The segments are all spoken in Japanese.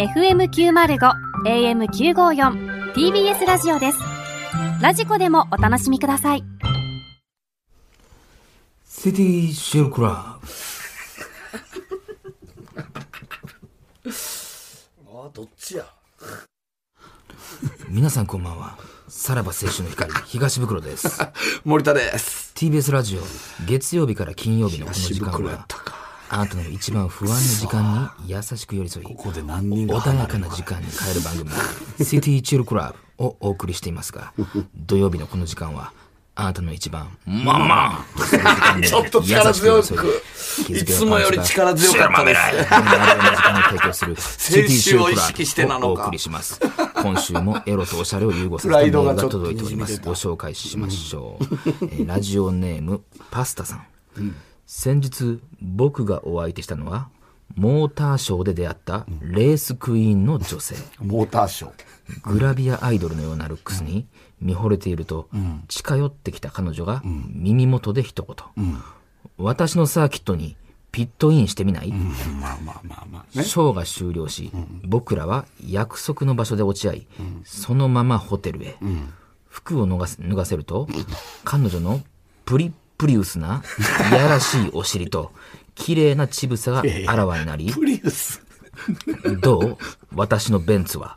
FM905 AM954 TBS ラジオです。ラジコでもお楽しみください。シティシェルクラブあどっちや？皆さんこんばんは。さらば青春の光東袋です。森田です。TBS ラジオ月曜日から金曜日のこの時間東袋やはったか。あなたの一番不安な時間に優しく寄り添いここで何人が穏やかな時間に変える番組「シティチルクラブ」をお送りしていますが土曜日のこの時間はあなたの一番「ママ!」とする時間で ちょっと力強く優し寄り添いつもより力強かったです。先週を意識してなのか。お送りします。今週もエロとおしゃれを融合させたメールが届いております。ご紹介しましょう、えーラジオネームパスタさん先日僕がお相手したのはモーターショーで出会ったレースクイーンの女性。モーターショー。グラビアアイドルのようなルックスに見惚れていると、近寄ってきた彼女が耳元で一言、私のサーキットにピットインしてみない、まあまあまあまあね。ショーが終了し、僕らは約束の場所で落ち合い、そのままホテルへ、服を脱がせ脱がせると、彼女のプリップリウスないやらしいお尻と綺麗な乳房があらわになり、プリウス。どう？私のベンツは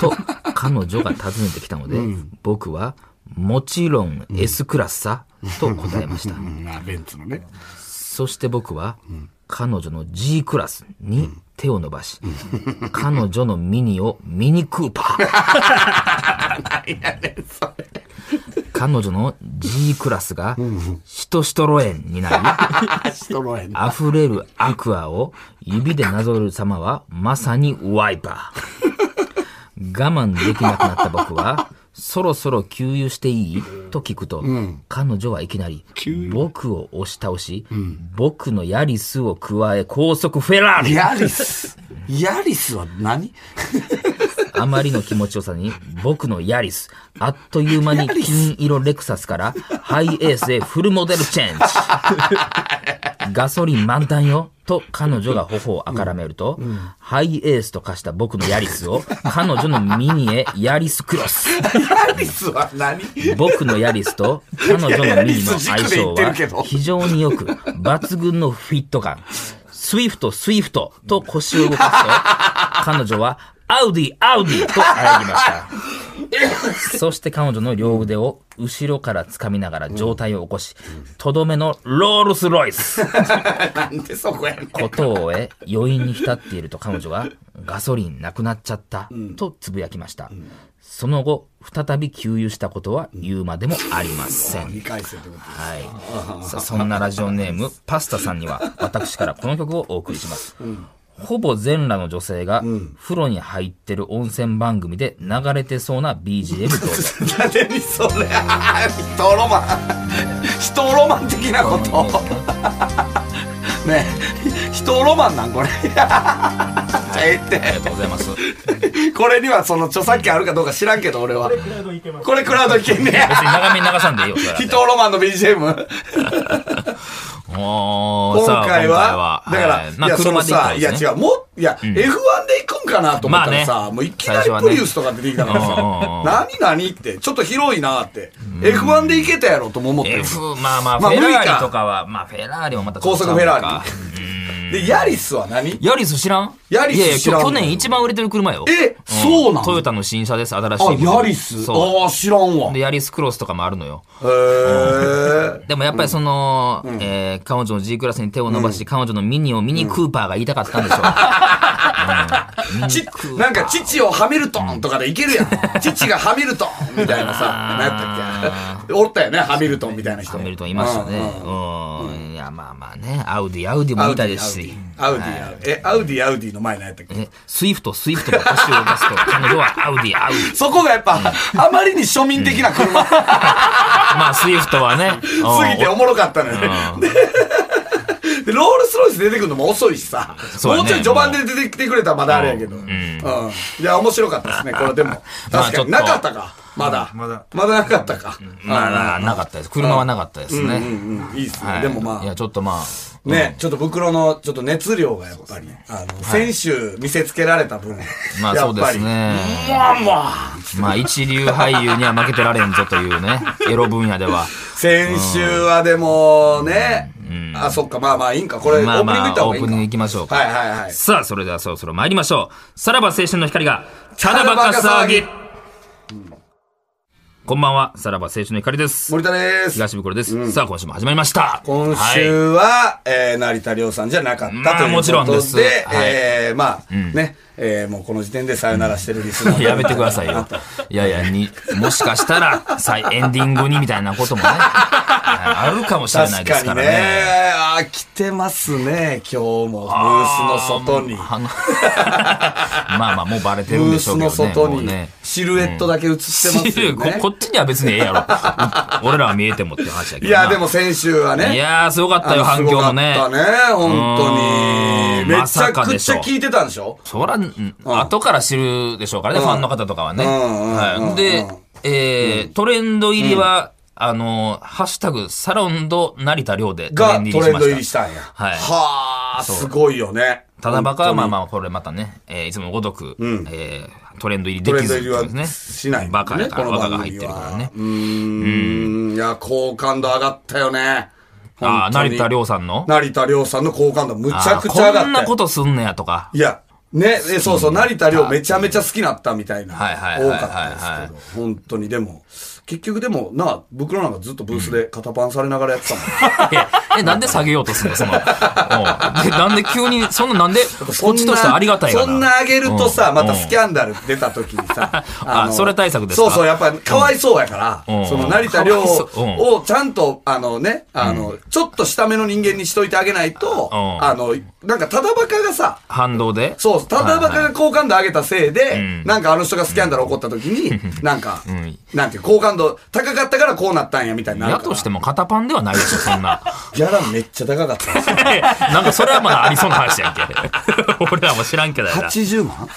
と彼女が尋ねてきたので、僕はもちろん S クラスさ、と答えました。ベンツのね。そして僕は、彼女の G クラスに手を伸ばし、彼女のミニをミニクーパー。彼女の G クラスがシトシトロエンになり、ストロエン。溢れるアクアを指でなぞる様はまさにワイパー。我慢できなくなった僕は、そろそろ給油していい？と聞くと、彼女はいきなり、僕を押し倒し、僕のヤリスを加え高速フェラーリヤリス。ヤリスは何？あまりの気持ちよさに、僕のヤリス、あっという間に金色レクサスからハイエースへフルモデルチェンジ。ガソリン満タンよ。と彼女が頬をあからめると、ハイエースと化した僕のヤリスを彼女のミニへヤリスクロス。ヤリスは何？僕のヤリスと彼女のミニの相性は非常によく、抜群のフィット感。スイフト、スイフトと腰を動かすと、彼女はアウディ、アウディと喘ぎました。そして彼女の両腕を後ろから掴みながら上体を起こし、とどめのロールスロイス。なんでそこやねん。ことを終え、余韻に浸っていると彼女が、ガソリンなくなっちゃった、とつぶやきました。その後、再び給油したことは言うまでもありません。はい。さあ、そんなラジオネーム、パスタさんには、私からこの曲をお送りします。ほぼ全裸の女性が、風呂に入ってる温泉番組で流れてそうな BGM どうぞ。何にそれ人ロマン。人ロマン的なこと？ねえ。人ロマンなんこれ。ええってありがとうございます。これにはその著作権あるかどうか知らんけど俺は。これクラウドいけんねや。別に長めに流さんでいいよ、人ロマンの BGM 今回はだから、はい。まあ、いやその車で行ったさんですね。いや違うもういや、F1 で行くんかなと思ったらさ、もういきなりプリウスとか出てきたからさ、何何ってちょっと広いなって、F1 で行けたやろとも思ってる。F、まあまあ、まあフェラーリとかは、まあ、フェラーリもまた高速フェラーリでヤリスは何？ヤリス知らん？ヤリスいやいや、知らん今日去年一番売れてる車よ。えそうなん？トヨタの新車です、新しいあ。ヤリス。そああ知らんわ。う。で、ヤリスクロスとかもあるのよ。へえでもやっぱりその、えー彼女の G クラスに手を伸ばし、彼女のミニをミニクーパーが言いたかったんでしょう。なんか父をハミルトンとかでいけるやん。父がハミルトンみたいなさ何やったっけ？おったよねハミルトンみたいな人。ハミルトンいましたね。うん。いや、まあまあね、アウディ、アウディも見たいですし。アウディ、アウディ、え、アウディ、アウディの前何やったっけ？え、スイフト、スイフトが腰を動かすと、彼女はアウディ、アウディ。そこがやっぱ、あまりに庶民的な車。す まあ、スイフトはね、うん。ぎておもろかったのよ。ね。で で、ロールスロイス出てくるのも遅いしさ、ね。もうちょい序盤で出てきてくれたらまだあれやけど。うん。いや、面白かったですね、これでも。まあ確かに、なかったか？まだ。まだ。まだなかったか。まあな、なかったです。車はなかったですね。うんうん、いいっすね。はい。でもまあ。いや、、ちょっとまあ、ね、ちょっと袋のちょっと熱量がやっぱり、あの、先週見せつけられた分。まあそうですね。まあまあ。まあ一流俳優には負けてられんぞというね、エロ分野では。先週はでもね、あ、そっか、まあまあいいんか。これ、オまあープニングいったまあ、オ方がいいんか。ープニング行きましょうか。はいはいはい。さあ、それではそろそろ参りましょう。さらば青春の光が、ただバカ騒ぎ。こんばんは、さらば青春の光です。森田です。東袋です。さあ、今週も始まりました。今はい週は、えー、成田凌さんじゃなかったまあというもちろんことですで、はいえー、まあ、ね、えー、もうこの時点でさよならしてるリスナーのやめてくださいよ。いやいや、に、もしかしたら、さエンディングにみたいなこともね、あるかもしれないですからね。ね。あー来てますね、今日も。ブースの外に。あの まあまあ、もうバレてるんブーでしょうけどね。スの外にね。シルエットだけ映ってますよこね。こっちには別にええやろ。俺らは見えてもって話やけどな。いや、でも先週はね。いやー、すごかったよ、反響もね。すごかったね、本当に。うんめちゃくちゃ聞いてたんでしょ？そら、うん後から知るでしょうからね、うんファンの方とかはね。でうん、えー、トレンド入りは、あの、ハッシュタグ、サロンド成田亮でトレがンド入トレンド入りしたんや。はいはあ、すごいよね。た。ただバカはまああ。まあ、これまたね、えーいつものごとく、んえートレンド入りできトレンド入りはずですね。しないねバカやから、バカが入ってるからね。うーん。いや、好感度上がったよね。ああ、成田亮さんの？成田凌さんの好感度むちゃくちゃ上がったよ。こんなことすんねやとか。いや、ね、えそうそう、成田凌めちゃめちゃ好きなったみたいな。はいはい多かったですけど。本当に、でも、結局でも、な、袋なんかずっとブースで肩パンされながらやってたもん。え、え、なんで下げようとするのその、うん。でなんで急に、そんななんで、こっちとしてはありがたい。そんなあげるとさ、うん。またスキャンダル出た時にさ、のあそれ対策ですか？そうそう、やっぱかわいそうやから、うん。その成田凌をちゃんと、あのね、あの、ちょっと下目の人間にしといてあげないと、うん。あの、なんかただバカがさ、反動で？そう、ただバカが好感度上げたせいで、ん。なんかあの人がスキャンダル起こった時に、なんか、ん。なんていう、好感度高かったからこうなったんや、みたいになるから。やとしても肩パンではないでしょ、そんな。ギャラめっちゃ高かったんですよ。なんかそれはまだありそうな話やんけ。俺らも知らんけどやな。80万？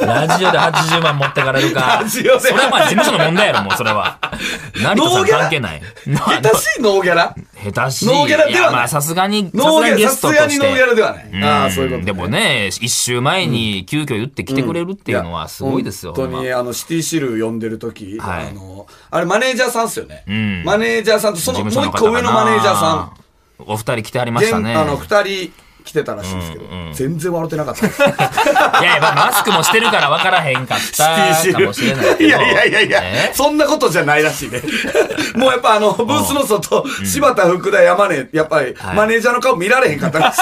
ラジオで80万持ってかれるか。ラジオでそれはまあ事務所の問題やろ、もうそれは。成田さん関係ない。下手しいノーギャラ？下手しい。ノーギャラではないやまあさすがに、ノーギャラ、さすがに。ノーギャラではない。うんああ、そういうこと、でも。ね、一週前に急遽言ってきてくれるっていうのはすごいですよ。本当に、あの、シティシル呼んでる時、はいあの、あれマネージャーさんっすよね。んマネージャーさんと、その、もう一個上のマネージャーさん。お二人来てありましたね。現あの、二人来てたらしいんですけど、うんうん全然笑ってなかった。いやいや、まあマスクもしてるから分からへんかったかもしれないけど。いやいやいやいや、えそんなことじゃないらしいね。もうやっぱあの、ブースの外、柴田福田山根、やっぱり、はいマネージャーの顔見られへんかったらしい。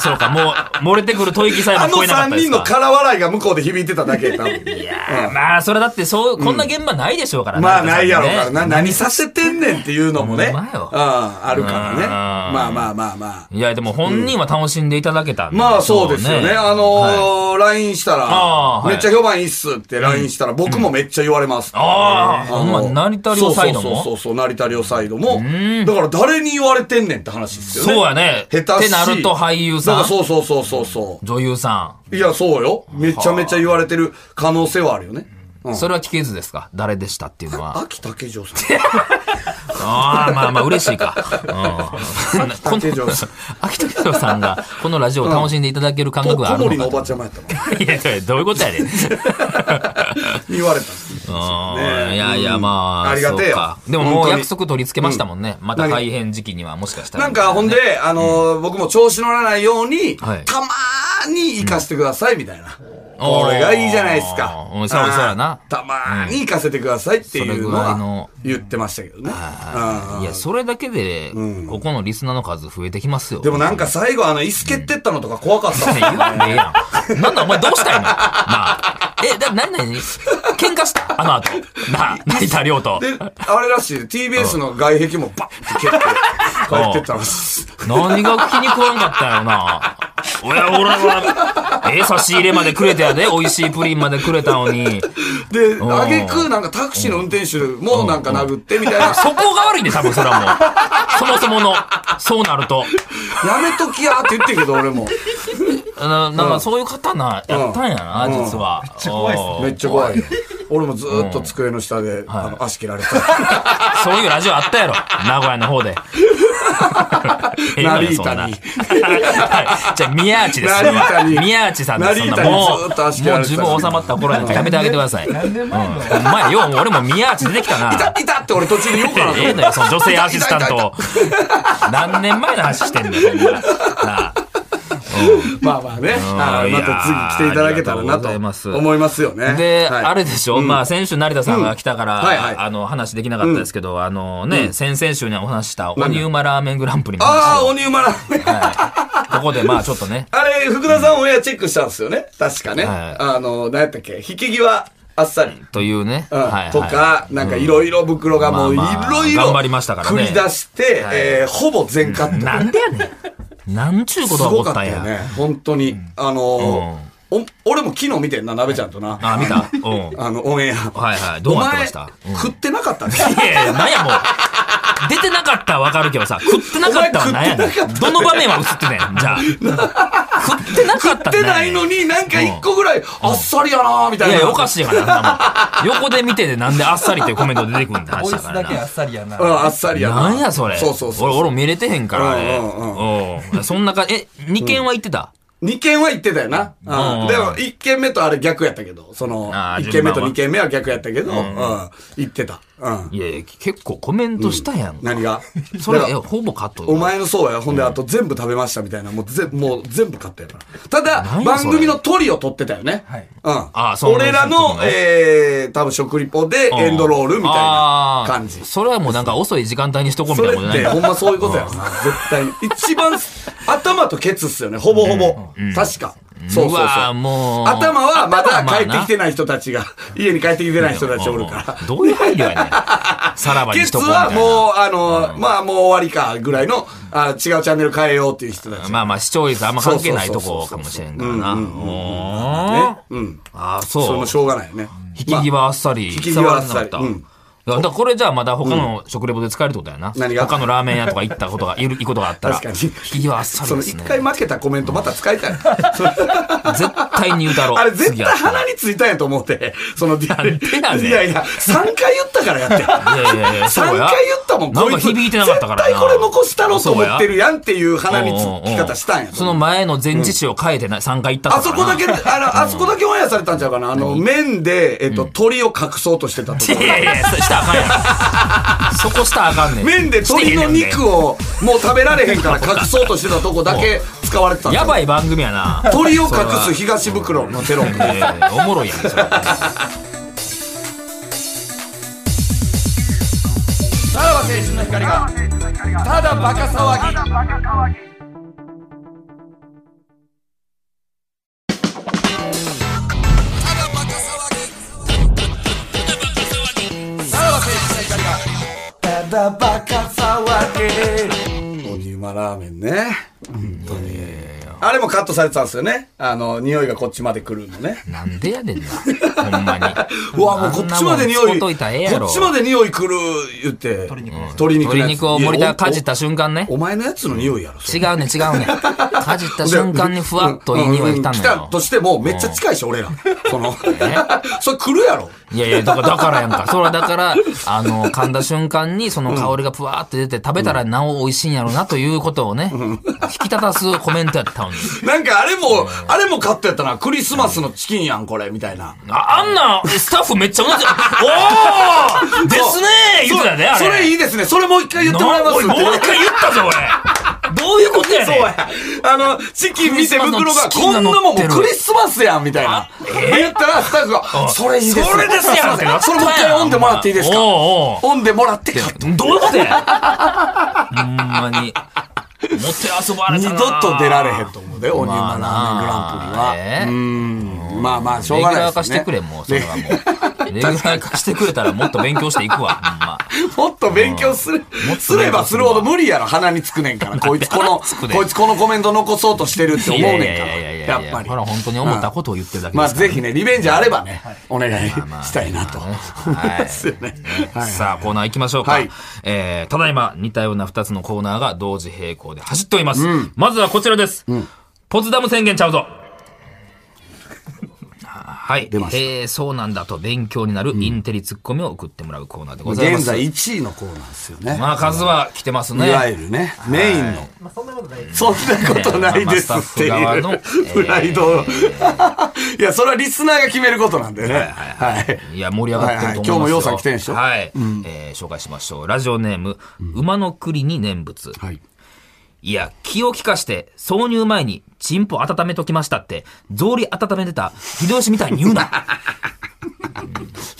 そうか、もう、漏れてくる吐息さえあのも聞こえなかっ三たですか。人の空笑いが向こうで響いてただけ、多分。いやーまあ、それだって、そう、こんな現場ないでしょうからまあないやろうから、な、ね何させてんねんっていうのもね。うん、あるからね。うんまあまあまあまあ。いや、でも本人は楽しんでいただけたんでまあそうですよね。あのー、LINE したら、はいめっちゃ評判いいっすって LINE したら、僕もめっちゃ言われます。ああ、ほんま、の成田両サイドそうそうもそうそう、成田両サイドも。だから誰に言われてんねんって話ですよね。そうやね。下手しってなると俳優さんそうそうそうそうそ女優さう。いや、そうよ。めちゃめちゃ言われてる可能性はあるよね。それは聞けずですか？誰でしたっていうのは。秋竹城さん。ああ、まあまあ嬉しいか。うん。この竹城さん。が、このラジオを楽しんでいただける感覚があ小森のおばるのかと。ちゃまやった。いやいや、どういうことやねん。言われたんいやいや、まあ、ありがてえよでももう約束取り付けましたもんね。また改変時期にはもしかしたら。なんか、ほんで、あのー、僕も調子乗らないように、はいたまーに行かせてください、みたいな。これがいいじゃないですか。うんそうそうやなたまーに行かせてくださいっていうのはの言ってましたけどね。うんいや、それだけで、ここのリスナーの数増えてきますよ。でもなんか最後あの、椅子蹴ってったのとか怖かったっす言わんでええやん。なんだお前どうしたいのなあ。え、だ、なになに喧嘩した？あの後。なあ、成田亮と。で、あれらしい、TBS の外壁もバッて蹴って帰ってったらしい。何が気に食わんかったんやろな。おや、俺は、ええ差し入れまでくれてやで、美味しいプリンまでくれたのに。で、んあげくなんかタクシーの運転手もなんか殴ってみたいな。そこが悪いね、多分それはもう。そもそもの、そうなると。やめときやって言ってんけど俺も。ななんかそういう方な、やったんやな、うん実は。めっちゃ怖いっすめっちゃ怖いよ。俺もずーっと机の下で、あの、足切られた。そういうラジオあったやろ。名古屋の方で。ナよそんなリータに。はいじゃあ、宮内です。ナリータに宮内さんです。もう、ずっと足切もう自分収まった頃なんかやめてあげてください。何年前のうんほんまや、よう、俺も宮内出てきたな。いた、いたって俺途中で言おうかなと。ええのよ、その女性アシスタント。何年前の話してんだよ。なあまあまあね。はいまた次来ていただけたらなと思いますよね。で、はいあれでしょ、まあ、先週成田さんが来たから、うんはいはいあの、話できなかったですけど、あのね、先々週にお話した、鬼馬ラーメングランプリのああ。鬼馬ラーメン。はい。ここで、まあ、ちょっとね、あれ、福田さんオンエアチェックしたんですよね。確かね。はいあの、何やったっけ？引き際あっさり。というね、うんはいはいとか、なんかいろいろ袋がもういろいろ頑張りましたからね繰り出して、はいえーほぼ全カット。なんでやねん。なんちゅうことが起こったんや。ね。本当に。あのーお俺も昨日見てんな、鍋ちゃんとな。あ、見たうん。あの、オンエア。はいはいどうなってました？食ってなかったね。いやいや、なんやもう。出てなかったらわかるけどさ、食ってなかったはなんやねん。どの場面は映ってねん、じゃあ。食ってなかった食ってないのになんか一個ぐらい、あっさりやなみたいな。いやいや、おかしいからな、横で見ててなんであっさりっていうコメント出てくるんだボ話だからなあ。っさりやな。うん、あっさりやな。なんやそれ。そうそうそう。俺、俺も見れてへんから、あれ。うんうんうん。そんなか、え、二件は行ってた？二件は行ってたよな。ううんん。でも、一件目とあれ逆やったけど、その一件目と二件目は逆やったけど、ううんん。行ってた。うん。いやいや、結構コメントしたやん。何が？それ、ほぼカット。お前のそうや。ほんで、あと全部食べましたみたいな。もうぜ、もう全部買ったやから。ただ何、や番組のトリを取ってたよね。はいうん。あそう俺らのえー、多分食リポでエンドロールみたいな感じ。それはもうなんか遅い時間帯にしとこうみたいなことじゃないほんまそういうことやろな。絶対に。一番、頭とケツっすよね。ほぼほぼ。確か。そうそうそう。わーもう。頭はまだ帰ってきててない人たちが、家に帰ってきてない人たちおるから。どういう配慮やねん。さらばにしとこうみたいな。はもう、あの、まあもう終わりかぐらいの、あ違うチャンネル変えようっていう人たち。まあまあ視聴率あんま関係ないとこかもしれんからな。そうそうそうそうおねー。うん。ああ、それそう。もしょうがないよね。引き際あっさり。引き際あっさりうんだからこれじゃあまだ他の食レポで使えるってことやな。何が？他のラーメン屋とか行ったことが、いる、行くことがあったら。確かに引き際あっさりそのですね。一回負けたコメントまた使いたい。絶対に言うだろう。あれ絶対鼻についたんやと思って、その、いやなんでやねんいやいや、3回言ったからやって。いやいやいや、そう3や。回言ったもん、なんかこいつ響いてなかったからな。絶対これ残したろうと思ってるややんっていう鼻につき方したんや。その前の前置詞を変えてな、3回言ったあそこだけ、あの、あそこだけオンエアされたんちゃうかな。あの、麺で、えっと、鳥を隠そうとしてたところい。やいや、そしたらあかんやん。そこしたらあかんねん。麺で鳥の肉を。をもう食べられへんから隠そうとしてたとこだけ 使われてたやばい番組やな。鳥を隠す東袋のテロップいやいやいやおもろいやん、それ。さらば青春の光が、ただバカ騒ぎ。ただバカ騒ぎ。鬼馬ラーメンね。本当に。あれもカットされてたんですよね。あの、匂いがこっちまで来るのね。なんでやねんな。ほんまに。うわ、もうこっちまで匂い、こっちまで匂い来る、言って。鶏肉。鶏肉のやつ。鶏肉を森田がかじった瞬間ねお。お前のやつの匂いやろ。違うね、違うね。かじった瞬間にふわっといい匂い来たのうん来たよ。としても、めっちゃ近いし、俺ら。その、それ来るやろ。いやいや、だから、だからやんか。それはだから、あの、噛んだ瞬間にその香りがぷわーって出て、食べたらなお美味しいんやろなということをね、引き立たすコメントやったのに。なんかあれも、あれもカットやったな。クリスマスのチキンやん、これ、みたいな。ああんな、スタッフめっちゃうなって、おーですねー言ってたよね。それいいですね。それもう一回言ってもらいますもう一回言ったぞ、俺。どういうことやねん。そうや。あの、チキン見て袋が、こんなもんもうクリスマスやん、みたいな。言ったら、スタッフが、それいいですね。それですやんってなったそれもう一回読んでもらっていいですか？おうおう読んでもらってカット。どういうことや ほんまに。もて遊ばれたな二度と出られへんと思うで、鬼馬ラーメングランプリまあなは。えうーん。まあまあ、しょレギュラーうがないですね。化してくれ、もう、それはもう。レギュラー化してくれたらもっと勉強していくわ、ほんま。もっと勉強するすればするほど無理やろ、鼻につくねんから。こいつこの、こいつこのコメント残そうとしてるって思うねんから。いやっぱりほ。ら、本当に思ったことを言ってるだけまあ。ぜひね、リベンジあればね、お願いしたいなとさあ、コーナー行きましょうか。はいえー、ただいま似たような2つのコーナーが同時並行で走っております。まずはこちらです。ポツダム宣言ちゃうぞ。あはい。出ました。えー、そうなんだと勉強になるインテリツッコミを送ってもらうコーナーでございます。現在1位のコーナーですよね。まあ数は来てますね。いわゆるね、メインの。そんなことないですっていまあまあスタッフ側のう、プライドを。いや、それはリスナーが決めることなんでね。はい。いや、盛り上がってると思いますよ。はいはい今日もようさん来てんでしょはい。えー紹介しましょう。ラジオネーム、馬の栗に念仏。はい。いや、気を利かして、挿入前に、チンポ温めときましたって、草履温めてた、秀吉みたいに言うな。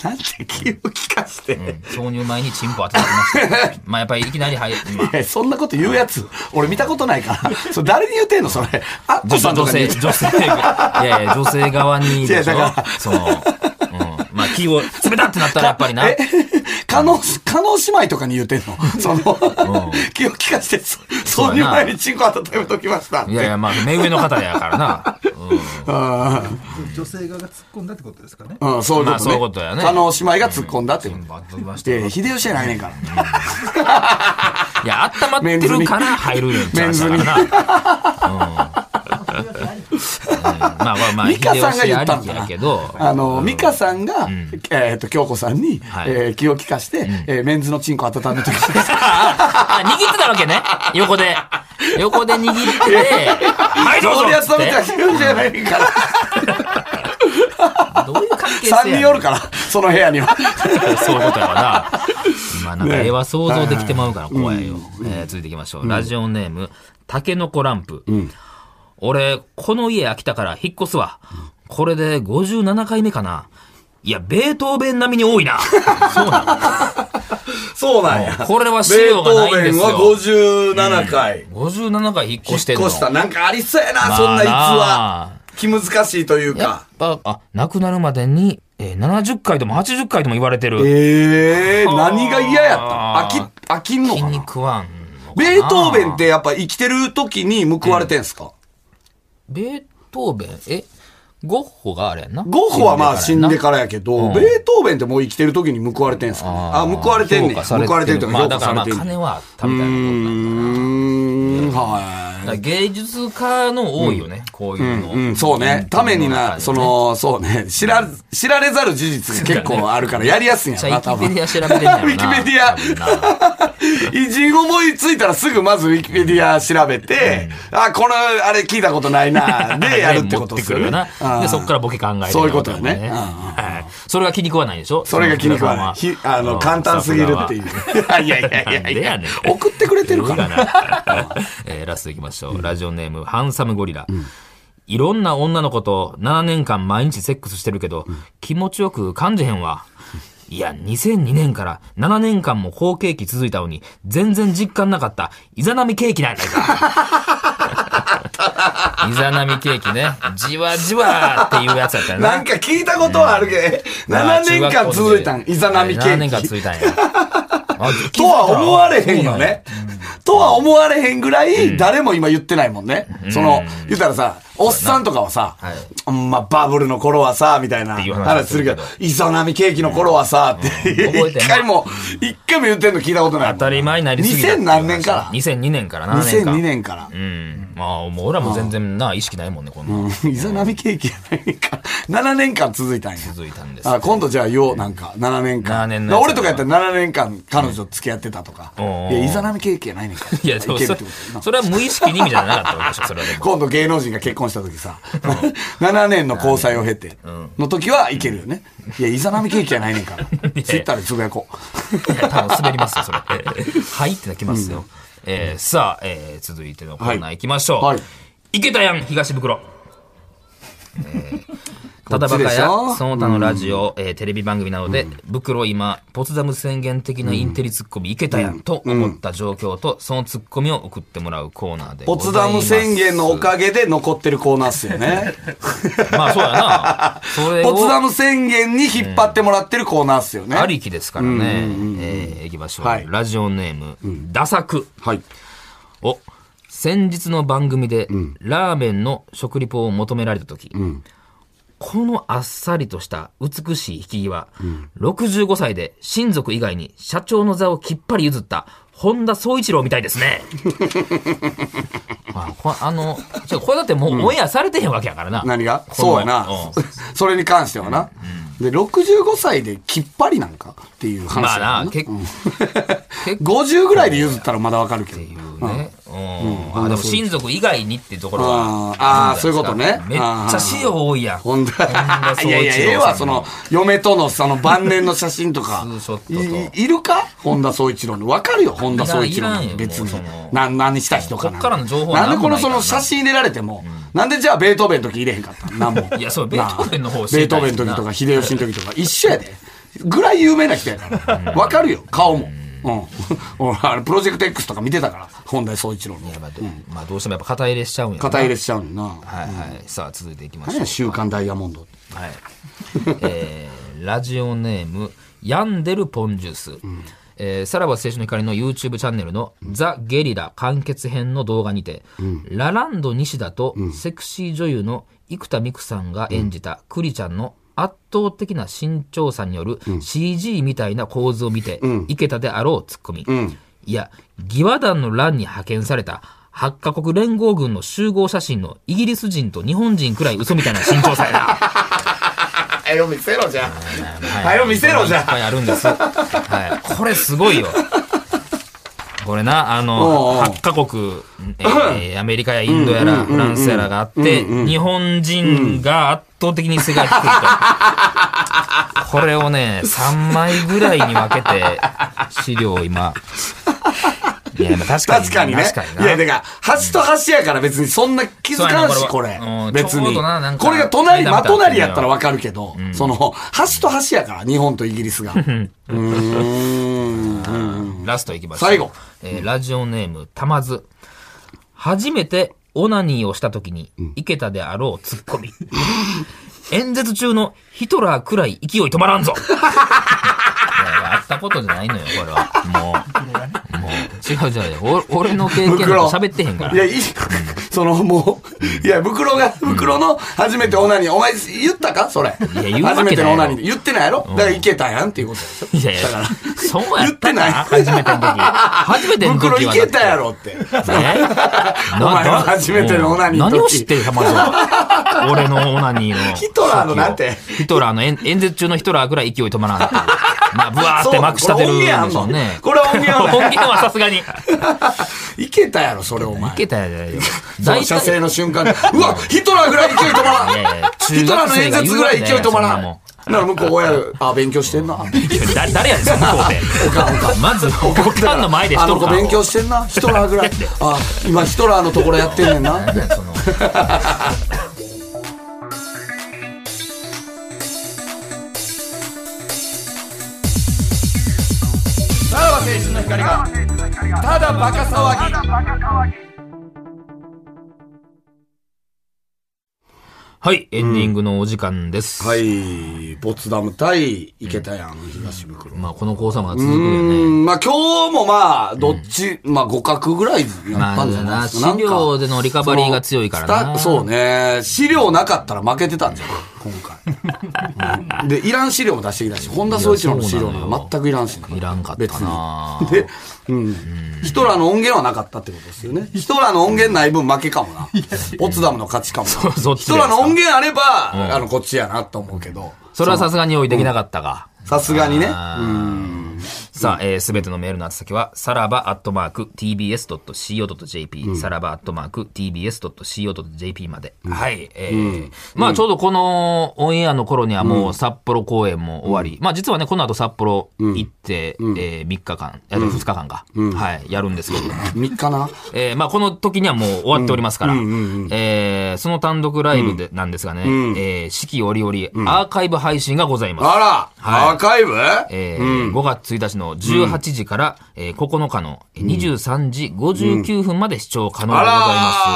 なんで気を利かして？挿入前にチンポ温めてました。まあやっぱりいきなり入る、まあそんなこと言うやつ、俺見たことないから。それ誰に言ってんの？それ。あ女女性、女性が、いやいや、女性側にいやだからその、うん。まあ気を、冷たってなったらやっぱりな。え、加納、加納姉妹とかに言うてんの？その、気を利かして、そそういう前にチンコ温めときましたって。いやいや、まあ目上の方やからな。女性側が突っ込んだってことですかね。うん、そういうことね。まあそういうことやね加納姉妹が突っ込んだってこと。ポ温めました。で、秀吉やないねんから。いや、温まってるから入るんちゃうメンズにからな。うん。まあまあまあ、ミカさんが言ったんだけど。あの、ミカさんが、えっと、京子さんにはい、えー気を利かして、えーメンズのチンコ温めときた。あ、握ってたわけね。横で。横で握ってて、はい、どうぞ俺やっつってつめたら秀吉やないから。どういう関係性や3ねん人おるから、その部屋には。そういうことやわな。まあなんか絵は想像できてまうから怖いよ。えー続いていきましょう。ラジオネーム、タケノコランプ。俺、この家飽きたから引っ越すわ。これで57回目かな。いや、ベートーベン並みに多いな。そうなの。そうなんや。これは資料がないんですよベートーベンは57回。57回引っ越してんの。引っ越した。なんかありそうやな、まあそんな逸話。な気難しいというやかっ。ぱ、あ、亡くなるまでに、えー70回とも80回とも言われてる。ええー、何が嫌やった？飽き、飽きんの気にかな食わん。ベートーベンってやっぱ生きてる時に報われてんすか、ベートーベン、え、ゴッホがあれやんな。ゴッホはまあ死んでかからやけど、うん。ベートーベンってもう生きてる時に報われてんすか、ね、あ報われてんねん。評価され報われてるとか評まあだからまあ。金はあったみたいなことうーん、はだから芸術家の多いよね、こういうの。い。うん、そうね。ためにな、そ、の、そうね。知ら、知られざる事実が結構あるからやりやすいん。やじゃな、あウィキペディア調べてんウだよな。ィキペディア。多分な偉人思いついたらすぐまずウィキペディア調べて、あ、この、あれ聞いたことないな、でやるってことですよね。持ってくるよな。で、そっからボケ考えてそういうことよね。それが気に食わないでしょ？それが気に食わない。ひあの、簡単すぎるっていう。いやいやいやいや。送ってくれてるから。な。えーラストいきましょう。ラジオネーム、ハンサムゴリラ。いろんな女の子と7年間毎日セックスしてるけど、気持ちよく感じへんわ。いや、2002年から7年間も好景気続いたのに、全然実感なかった、イザナミケーキなんやないか。イザナミケーキね。じわじわっていうやつやったよな。なんか聞いたことはあるけど、7年間続いたん、イザナミケ7年間ーキ。続いたんや。あとは思われへんよね。とは思われへんぐらい、誰も今言ってないもんね。その、言ったらさ、おっさんとかはさまバブルの頃はさ、みたいな話話するけどする、イザナミケーキの頃はさ、って、一回も、一回も言ってんの聞いたことない。当たり前になりすぎたっていう2000話。何年から？2002年から7年間。2002年からう。ん。まあ、もう俺らも全然な、意識ないもんね、こんな。うんイザナミケーキやないか。7年間続いたんや。続いたんです。あ今度じゃあ言おう、なんか、7年間。7年俺とかやったら7年間彼女付き合ってたとか。うんいや、イザナミケーキやないねんから。いや、そそれは無意識にみたいなのなかったわけでしょ、それは。今度芸能人が結婚した時さ、7年の交際を経て、の時はいけるよね。いや、イザナミケーキやないねんから。ツイッターでつぶやこう。いや多分滑りますよ、それ。はいってなきますよ。えーさあ、えー続いてのコーナー行きましょう。はい池田やん、東袋。え ーただバカやょ？その他のラジオ、えーテレビ番組などで、袋今、ポツダム宣言的なインテリツッコミ、いけたやんと思った状況と、そのツッコミを送ってもらうコーナーでポ。ツダム宣言のおかげで残ってるコーナーっすよね。まあそうやな。ポツダム宣言に引っ張ってもらってるコーナーっすよね。ありきですからね。えーいきましょう。はいラジオネーム、ダサク。はい。お、先日の番組で、ラーメンの食リポを求められた時、このあっさりとした美しい引き際、65歳で親族以外に社長の座をきっぱり譲った本田宗一郎みたいですね。あこあの、ちょこれだってもうオンエアされてへんわけやからな。何が？そうやなうん。それに関してはな。で、65歳できっぱりなんかっていう話まあだよな、結構、結構50ぐらいで譲ったらまだわかるけど。ね。うん。あ、でも親族以外にっていうところは。あーあーそういうことねめっちゃ資料多いやん。ほんと、田宗一郎さんいやいや、ええわ、その、嫁とのその晩年の写真とか い。いるか？本田宗一郎の。わかるよ、本田宗一郎の。別に。何、何した人かな。こっからの情報はなんでこのその写真入れられても、なんでじゃあベートーベンの時入れへんかった？んなんも。いやそうベートーベンの方ベートーベンの時とか秀吉の時とか一緒やで。ぐらい有名な人やから。わかるよ、顔も。うん。俺、あれ、プロジェクト X とか見てたから、本田宗一郎の。まあどまあどうしてもやっぱ肩入れしちゃうんやな肩入れしちゃうのにな。はいはい。さあ続いていきましょう。週刊ダイヤモンド。はい。えー、ラジオネーム、ヤンデルポンジュース。えーさらば青春の光の YouTube チャンネルのザ・ゲリラ完結編の動画にて、ラランド西田とセクシー女優の生田美久さんが演じたクリちゃんの圧倒的な身長差による CG みたいな構図を見て、いけたであろうツッコミ。いや、義和団の乱に派遣された8カ国連合軍の集合写真のイギリス人と日本人くらい嘘みたいな身長差やな。はよ見せろじゃん。ははよ見せろじゃんいっぱいあるんです。はい。これすごいよ。これな、あの、う8カ国、えーアメリカやインドやらフランスやらがあって、日本人が圧倒的に背が低いと。これをね、3枚ぐらいに分けて、資料を今。いや、まあ確かに。確かにね。いや、だから、端と端やから別にそんな気づかんし、これ。別に。これが隣、間真隣やったらわかるけど、その、端と端やから、日本とイギリスが。うーん。ラストいきましょう。最後。えーラジオネーム、たまず。初めてオナニーをした時に、いけたであろうツッコミ。演説中のヒトラーくらい勢い止まらんぞ。いやったことじゃないのよ、これは。もう、もう、違う違う俺の経験なんか喋ってへんから。いや、いい、その、もう、いや、袋が、袋の初めてオナニー、お前言ったか？それ。いや言うわけない初めてのオナニー。言ってないやろ？だからいけたやんっていうことでしょ。いやいやだから、そうやった言ってない？か初めての時。初めての時は。袋いけたやろって。ね お前は初めてのオナニーの時何を知ってる？まずは。俺のオナニーの。ヒトラーのなんてヒトラーの演演説中のヒトラーぐらい勢い止まらんっていう。まあ、ブワーってまくし立てるんでしょうね。これ音源はさすがに。いいけたやろ、それお前。けたやで。そう射精の瞬間で、うわ、ヒトラーぐらい勢い止まらん。ヒトラーの演説ぐらい勢い止まらん。なら向こう親、あ、勉強してんな。だ誰やねん、向こうで。まず、おかんの前でしあの子勉強してんな。ヒトラーぐらい。あ、今ヒトラーのところやってんねんな。の光が、ただバカ騒ぎ。はい、エンディングのお時間です。はい、ポツダム対池田やん、東袋。まあ、この交差も続くうよね。ん、まあ今日もまあ、どっち、まあ互角ぐらいやったんじゃないですか。まあな資料でのリカバリーが強いからなそそうね。資料なかったら負けてたんじゃない？今回。うんで、いらん資料も出してきたし、本田宗一郎の資料なんか全くいらんしねいらんかったなで、うん。ヒトラーの音源はなかったってことですよね。ヒトラーの音源ない分負けかもな。ポツダムの勝ちかもな。ヒトラーの音源あれば、あの、こっちやなと思うけど。それはさすがに用意できなかったが。さすがにね。あーさあ、えーすべてのメールの宛先は、さらばアットマーク tbs.co.jp、さらばアットマーク tbs.co.jp まで。はい。えーまあ、ちょうどこのオンエアの頃にはもう札幌公演も終わり、まあ、実はね、この後札幌行って、えー3日間、えー2日間か、はい、やるんですけど、3日な？えーまあ、この時にはもう終わっておりますから、えーその単独ライブで、なんですがね、えー四季折々アーカイブ配信がございます。あら、はい。アーカイブ？えー5月1日の18時から、えー9日の23時59分まで視聴可能であございます。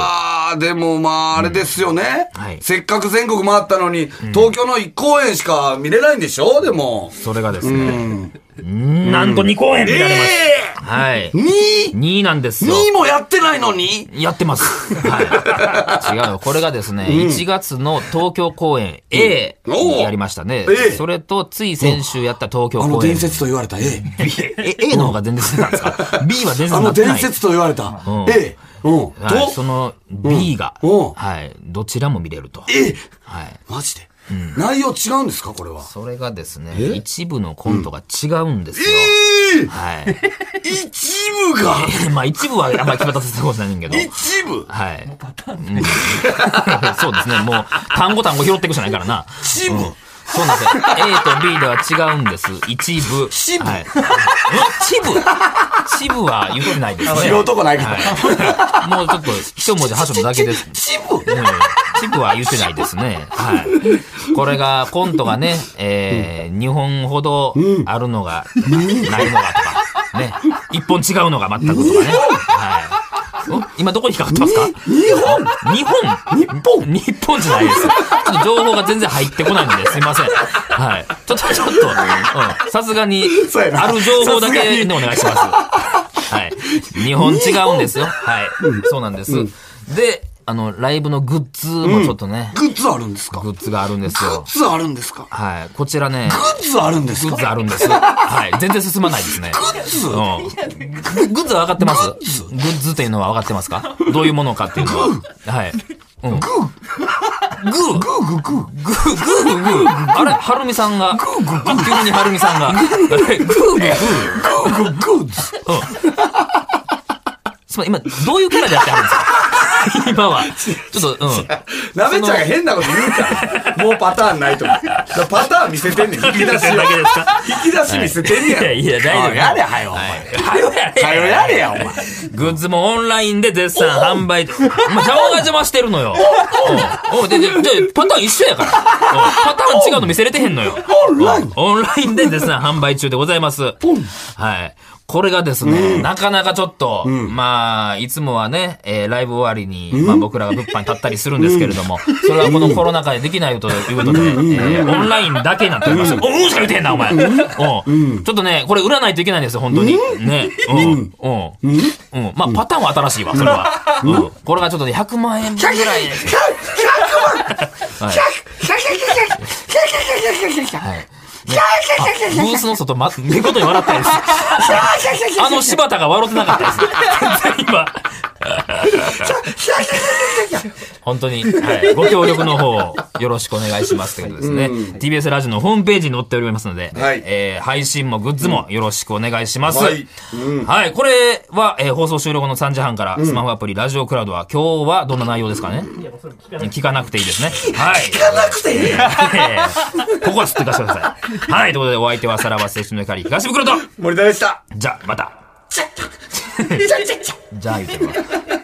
らー、でもまあ、あれですよね、はい。せっかく全国回ったのに、東京の1公演しか見れないんでしょ？でも。それがですね、ん。なんと2公演見られます。はい。2?2 2位なんですよ。もやってないのに？やってます。はい。違うよ。これがですね、1月の東京公演 A やりましたね A。それと、つい先週やった東京あの公演伝。説と言われた A。え A の方が全然なんですか ?B は全あの。伝説と言われたうん A。うん。と、はい、その B が、うんはい、どちらも見れると。え？はい。マジで？内容違うんですかこれは？それがですね、え？一部のコントが違うんですよ。えはい。一部が？まあ一部はあんまり決まったせたことないねんけど。一部？はい。うん そうですね。もう、単語単語拾っていくしかないからな。一部？そうなんですよ。A と B では違うんです。一部。支部？はい。ん支部？支部は言ってないですね。拾うとこないからはい。もうちょっと一文字挟むだけです。一部？うん支部は言ってないですね。はい。これが、コントがね、えー、2本ほどあるのが、ないのがとか、ね。1本違うのが全くとかね。はい。お今どこに引っかかってますか？日本？日本日本？日本じゃないです。ちょっと情報が全然入ってこないので、すいません。はい。ちょっと、ちょっと、うんさすがにある情報だけでお願いします。はい。日本違うんですよ。はい。そうなんです。で、あの、ライブのグッズもちょっとね、グッズあるんですか？ググッズがあるんですよ。ッズあるんですか？はい。こちらね、グッズあるんですか？グッズあるんです。はい。全然進まないですね。グッズ？うん。グッズは分かってます。グッズっていうのは分かってますか？どういうものかっていうのは。はい。うん。グー。グー。グーグーグー。グーグーあれ？はるみさんが、グーグー急にはるみさんが、あれグーグー。グーグーグッズすまん。今、どういうキャラでやってはるんですか？今は。ちょっと、うん。なめちゃんが変なこと言うから、もうパターンないと思う。パターン見せてんねん、引き出しをだけですか？引き出し見せてんねや。いやいや、大丈夫。やれ、はよ、お前。はよやれ。はよやれや、お前。グッズもオンラインで絶賛販売。お前、邪魔が邪魔してるのよ。うんおうで、で、パターン一緒やから。うんパターン違うの見せれてへんのよ。オンライン？うんオンラインで絶賛販売中でございます。はい。これがですね、なかなかちょっと、まあ、いつもはね、えーライブ終わりに、まあ僕らが物販に立ったりするんですけれども、それはこのコロナ禍でできないということで、えーオンラインだけになっております。おうんしか言ってへんな、お前。うん。ちょっとね、これ売らないといけないんですよ、本当に。ね。うん。うん。うん。まあ、パターンは新しいわ、それは。うん。これがちょっとね、100万円分ぐらい。ブースの外、ま、見事に笑ったです。あの柴田が笑ってなかったです。全然今。本当に、はい、ご協力の方をよろしくお願いしますということですね。TBS ラジオのホームページに載っておりますので、はいえー配信もグッズもよろしくお願いします。ははいい、これは、えー放送終了後の3時半から、スマホアプリ、ラジオクラウドは、今日はどんな内容ですかね？聞かなくていいですね。はい。聞かなくていいここはつってかしてください。はい、ということでお相手はさらば青春の光東袋と、森田でした。じゃあ、また。じゃあ、行ってます。